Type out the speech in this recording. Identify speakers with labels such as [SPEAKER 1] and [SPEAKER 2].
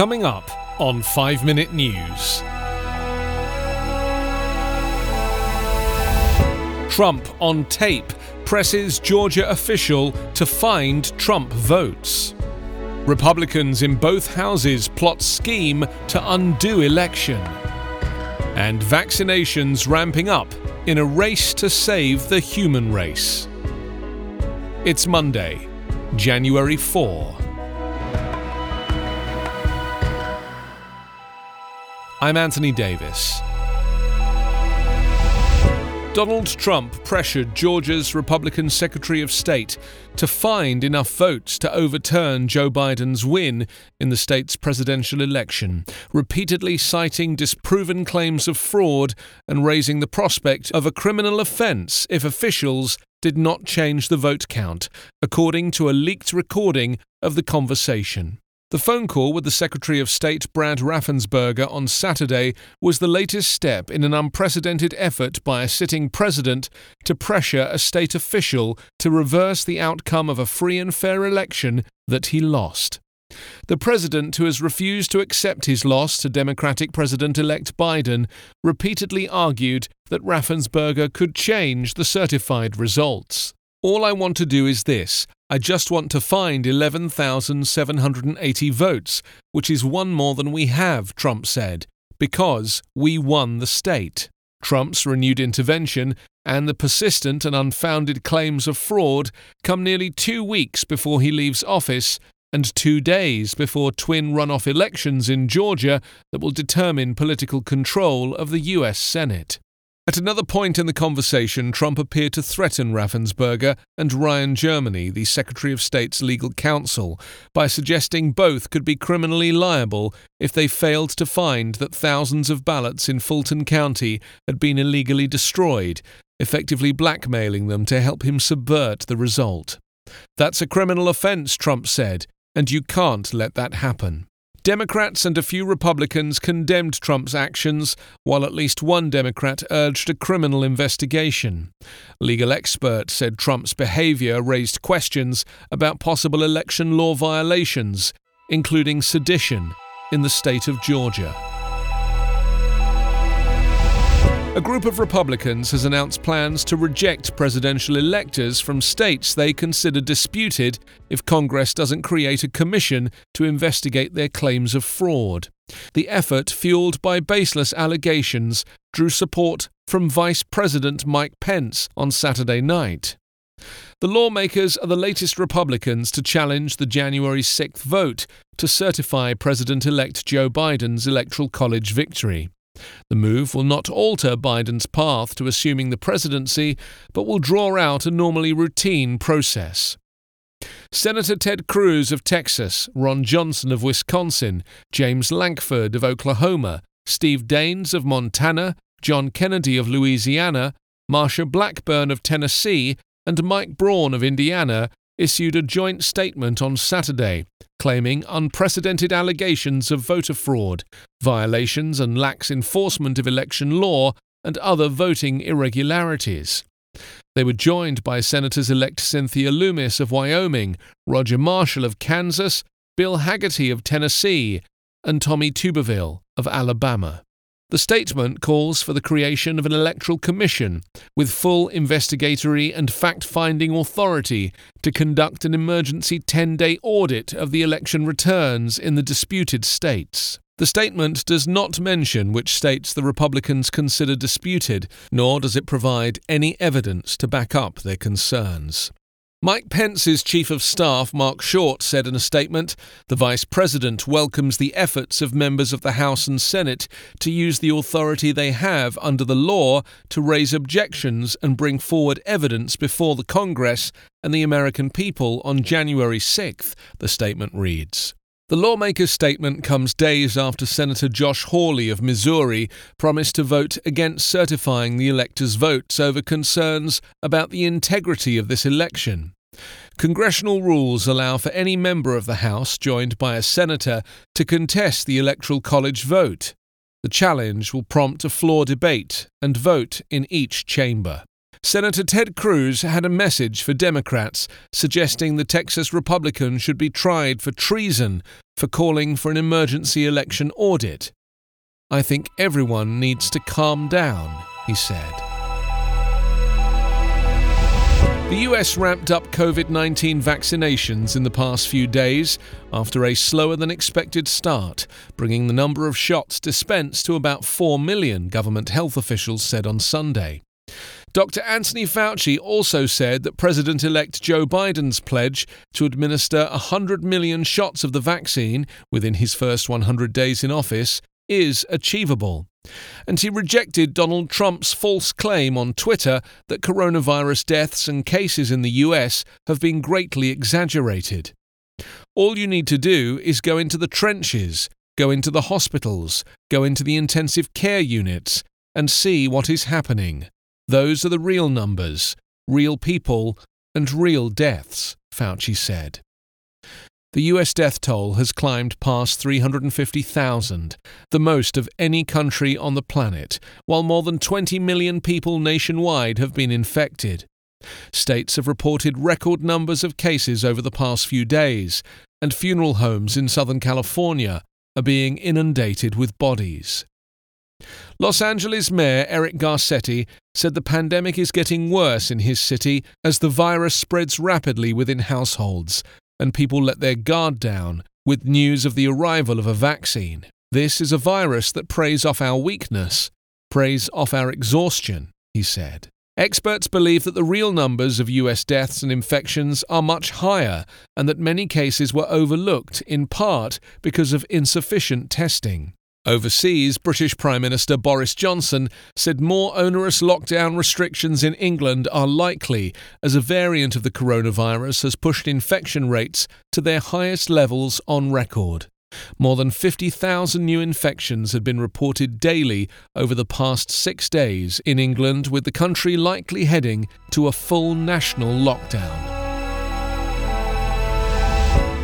[SPEAKER 1] Coming up on 5 Minute News. Trump on tape presses Georgia official to find Trump votes. Republicans in both houses plot scheme to undo election. And vaccinations ramping up in a race to save the human race. It's Monday, January 4. I'm Anthony Davis. Donald Trump pressured Georgia's Republican Secretary of State to find enough votes to overturn Joe Biden's win in the state's presidential election, repeatedly citing disproven claims of fraud and raising the prospect of a criminal offense if officials did not change the vote count, according to a leaked recording of the conversation. The phone call with the Secretary of State Brad Raffensperger on Saturday was the latest step in an unprecedented effort by a sitting president to pressure a state official to reverse the outcome of a free and fair election that he lost. The president, who has refused to accept his loss to Democratic President elect Biden, repeatedly argued that Raffensperger could change the certified results. All I want to do is this I just want to find 11,780 votes, which is one more than we have, Trump said, because we won the state. Trump's renewed intervention and the persistent and unfounded claims of fraud come nearly two weeks before he leaves office and two days before twin runoff elections in Georgia that will determine political control of the U.S. Senate. At another point in the conversation, Trump appeared to threaten Raffensperger and Ryan Germany, the Secretary of State's legal counsel, by suggesting both could be criminally liable if they failed to find that thousands of ballots in Fulton County had been illegally destroyed, effectively blackmailing them to help him subvert the result. That's a criminal offense, Trump said, and you can't let that happen. Democrats and a few Republicans condemned Trump's actions, while at least one Democrat urged a criminal investigation. Legal experts said Trump's behavior raised questions about possible election law violations, including sedition, in the state of Georgia. A group of Republicans has announced plans to reject presidential electors from states they consider disputed if Congress doesn't create a commission to investigate their claims of fraud. The effort, fueled by baseless allegations, drew support from Vice President Mike Pence on Saturday night. The lawmakers are the latest Republicans to challenge the January 6th vote to certify President elect Joe Biden's Electoral College victory. The move will not alter Biden's path to assuming the presidency, but will draw out a normally routine process. Senator Ted Cruz of Texas, Ron Johnson of Wisconsin, James Lankford of Oklahoma, Steve Daines of Montana, John Kennedy of Louisiana, Marsha Blackburn of Tennessee, and Mike Braun of Indiana issued a joint statement on Saturday claiming unprecedented allegations of voter fraud, violations and lax enforcement of election law, and other voting irregularities. They were joined by Senators elect Cynthia Lummis of Wyoming, Roger Marshall of Kansas, Bill Hagerty of Tennessee, and Tommy Tuberville of Alabama. The statement calls for the creation of an electoral commission with full investigatory and fact finding authority to conduct an emergency 10 day audit of the election returns in the disputed states. The statement does not mention which states the Republicans consider disputed, nor does it provide any evidence to back up their concerns. Mike Pence's chief of staff, Mark Short, said in a statement The vice president welcomes the efforts of members of the House and Senate to use the authority they have under the law to raise objections and bring forward evidence before the Congress and the American people on January 6th, the statement reads. The lawmaker's statement comes days after Senator Josh Hawley of Missouri promised to vote against certifying the electors' votes over concerns about the integrity of this election. Congressional rules allow for any member of the House, joined by a senator, to contest the Electoral College vote. The challenge will prompt a floor debate and vote in each chamber. Senator Ted Cruz had a message for Democrats suggesting the Texas Republican should be tried for treason for calling for an emergency election audit. I think everyone needs to calm down, he said. The US ramped up COVID 19 vaccinations in the past few days after a slower than expected start, bringing the number of shots dispensed to about 4 million, government health officials said on Sunday. Dr. Anthony Fauci also said that President elect Joe Biden's pledge to administer 100 million shots of the vaccine within his first 100 days in office is achievable. And he rejected Donald Trump's false claim on Twitter that coronavirus deaths and cases in the US have been greatly exaggerated. All you need to do is go into the trenches, go into the hospitals, go into the intensive care units, and see what is happening. Those are the real numbers, real people, and real deaths, Fauci said. The US death toll has climbed past 350,000, the most of any country on the planet, while more than 20 million people nationwide have been infected. States have reported record numbers of cases over the past few days, and funeral homes in Southern California are being inundated with bodies. Los Angeles Mayor Eric Garcetti said the pandemic is getting worse in his city as the virus spreads rapidly within households and people let their guard down with news of the arrival of a vaccine. This is a virus that preys off our weakness, preys off our exhaustion, he said. Experts believe that the real numbers of US deaths and infections are much higher and that many cases were overlooked in part because of insufficient testing. Overseas, British Prime Minister Boris Johnson said more onerous lockdown restrictions in England are likely as a variant of the coronavirus has pushed infection rates to their highest levels on record. More than 50,000 new infections had been reported daily over the past six days in England, with the country likely heading to a full national lockdown.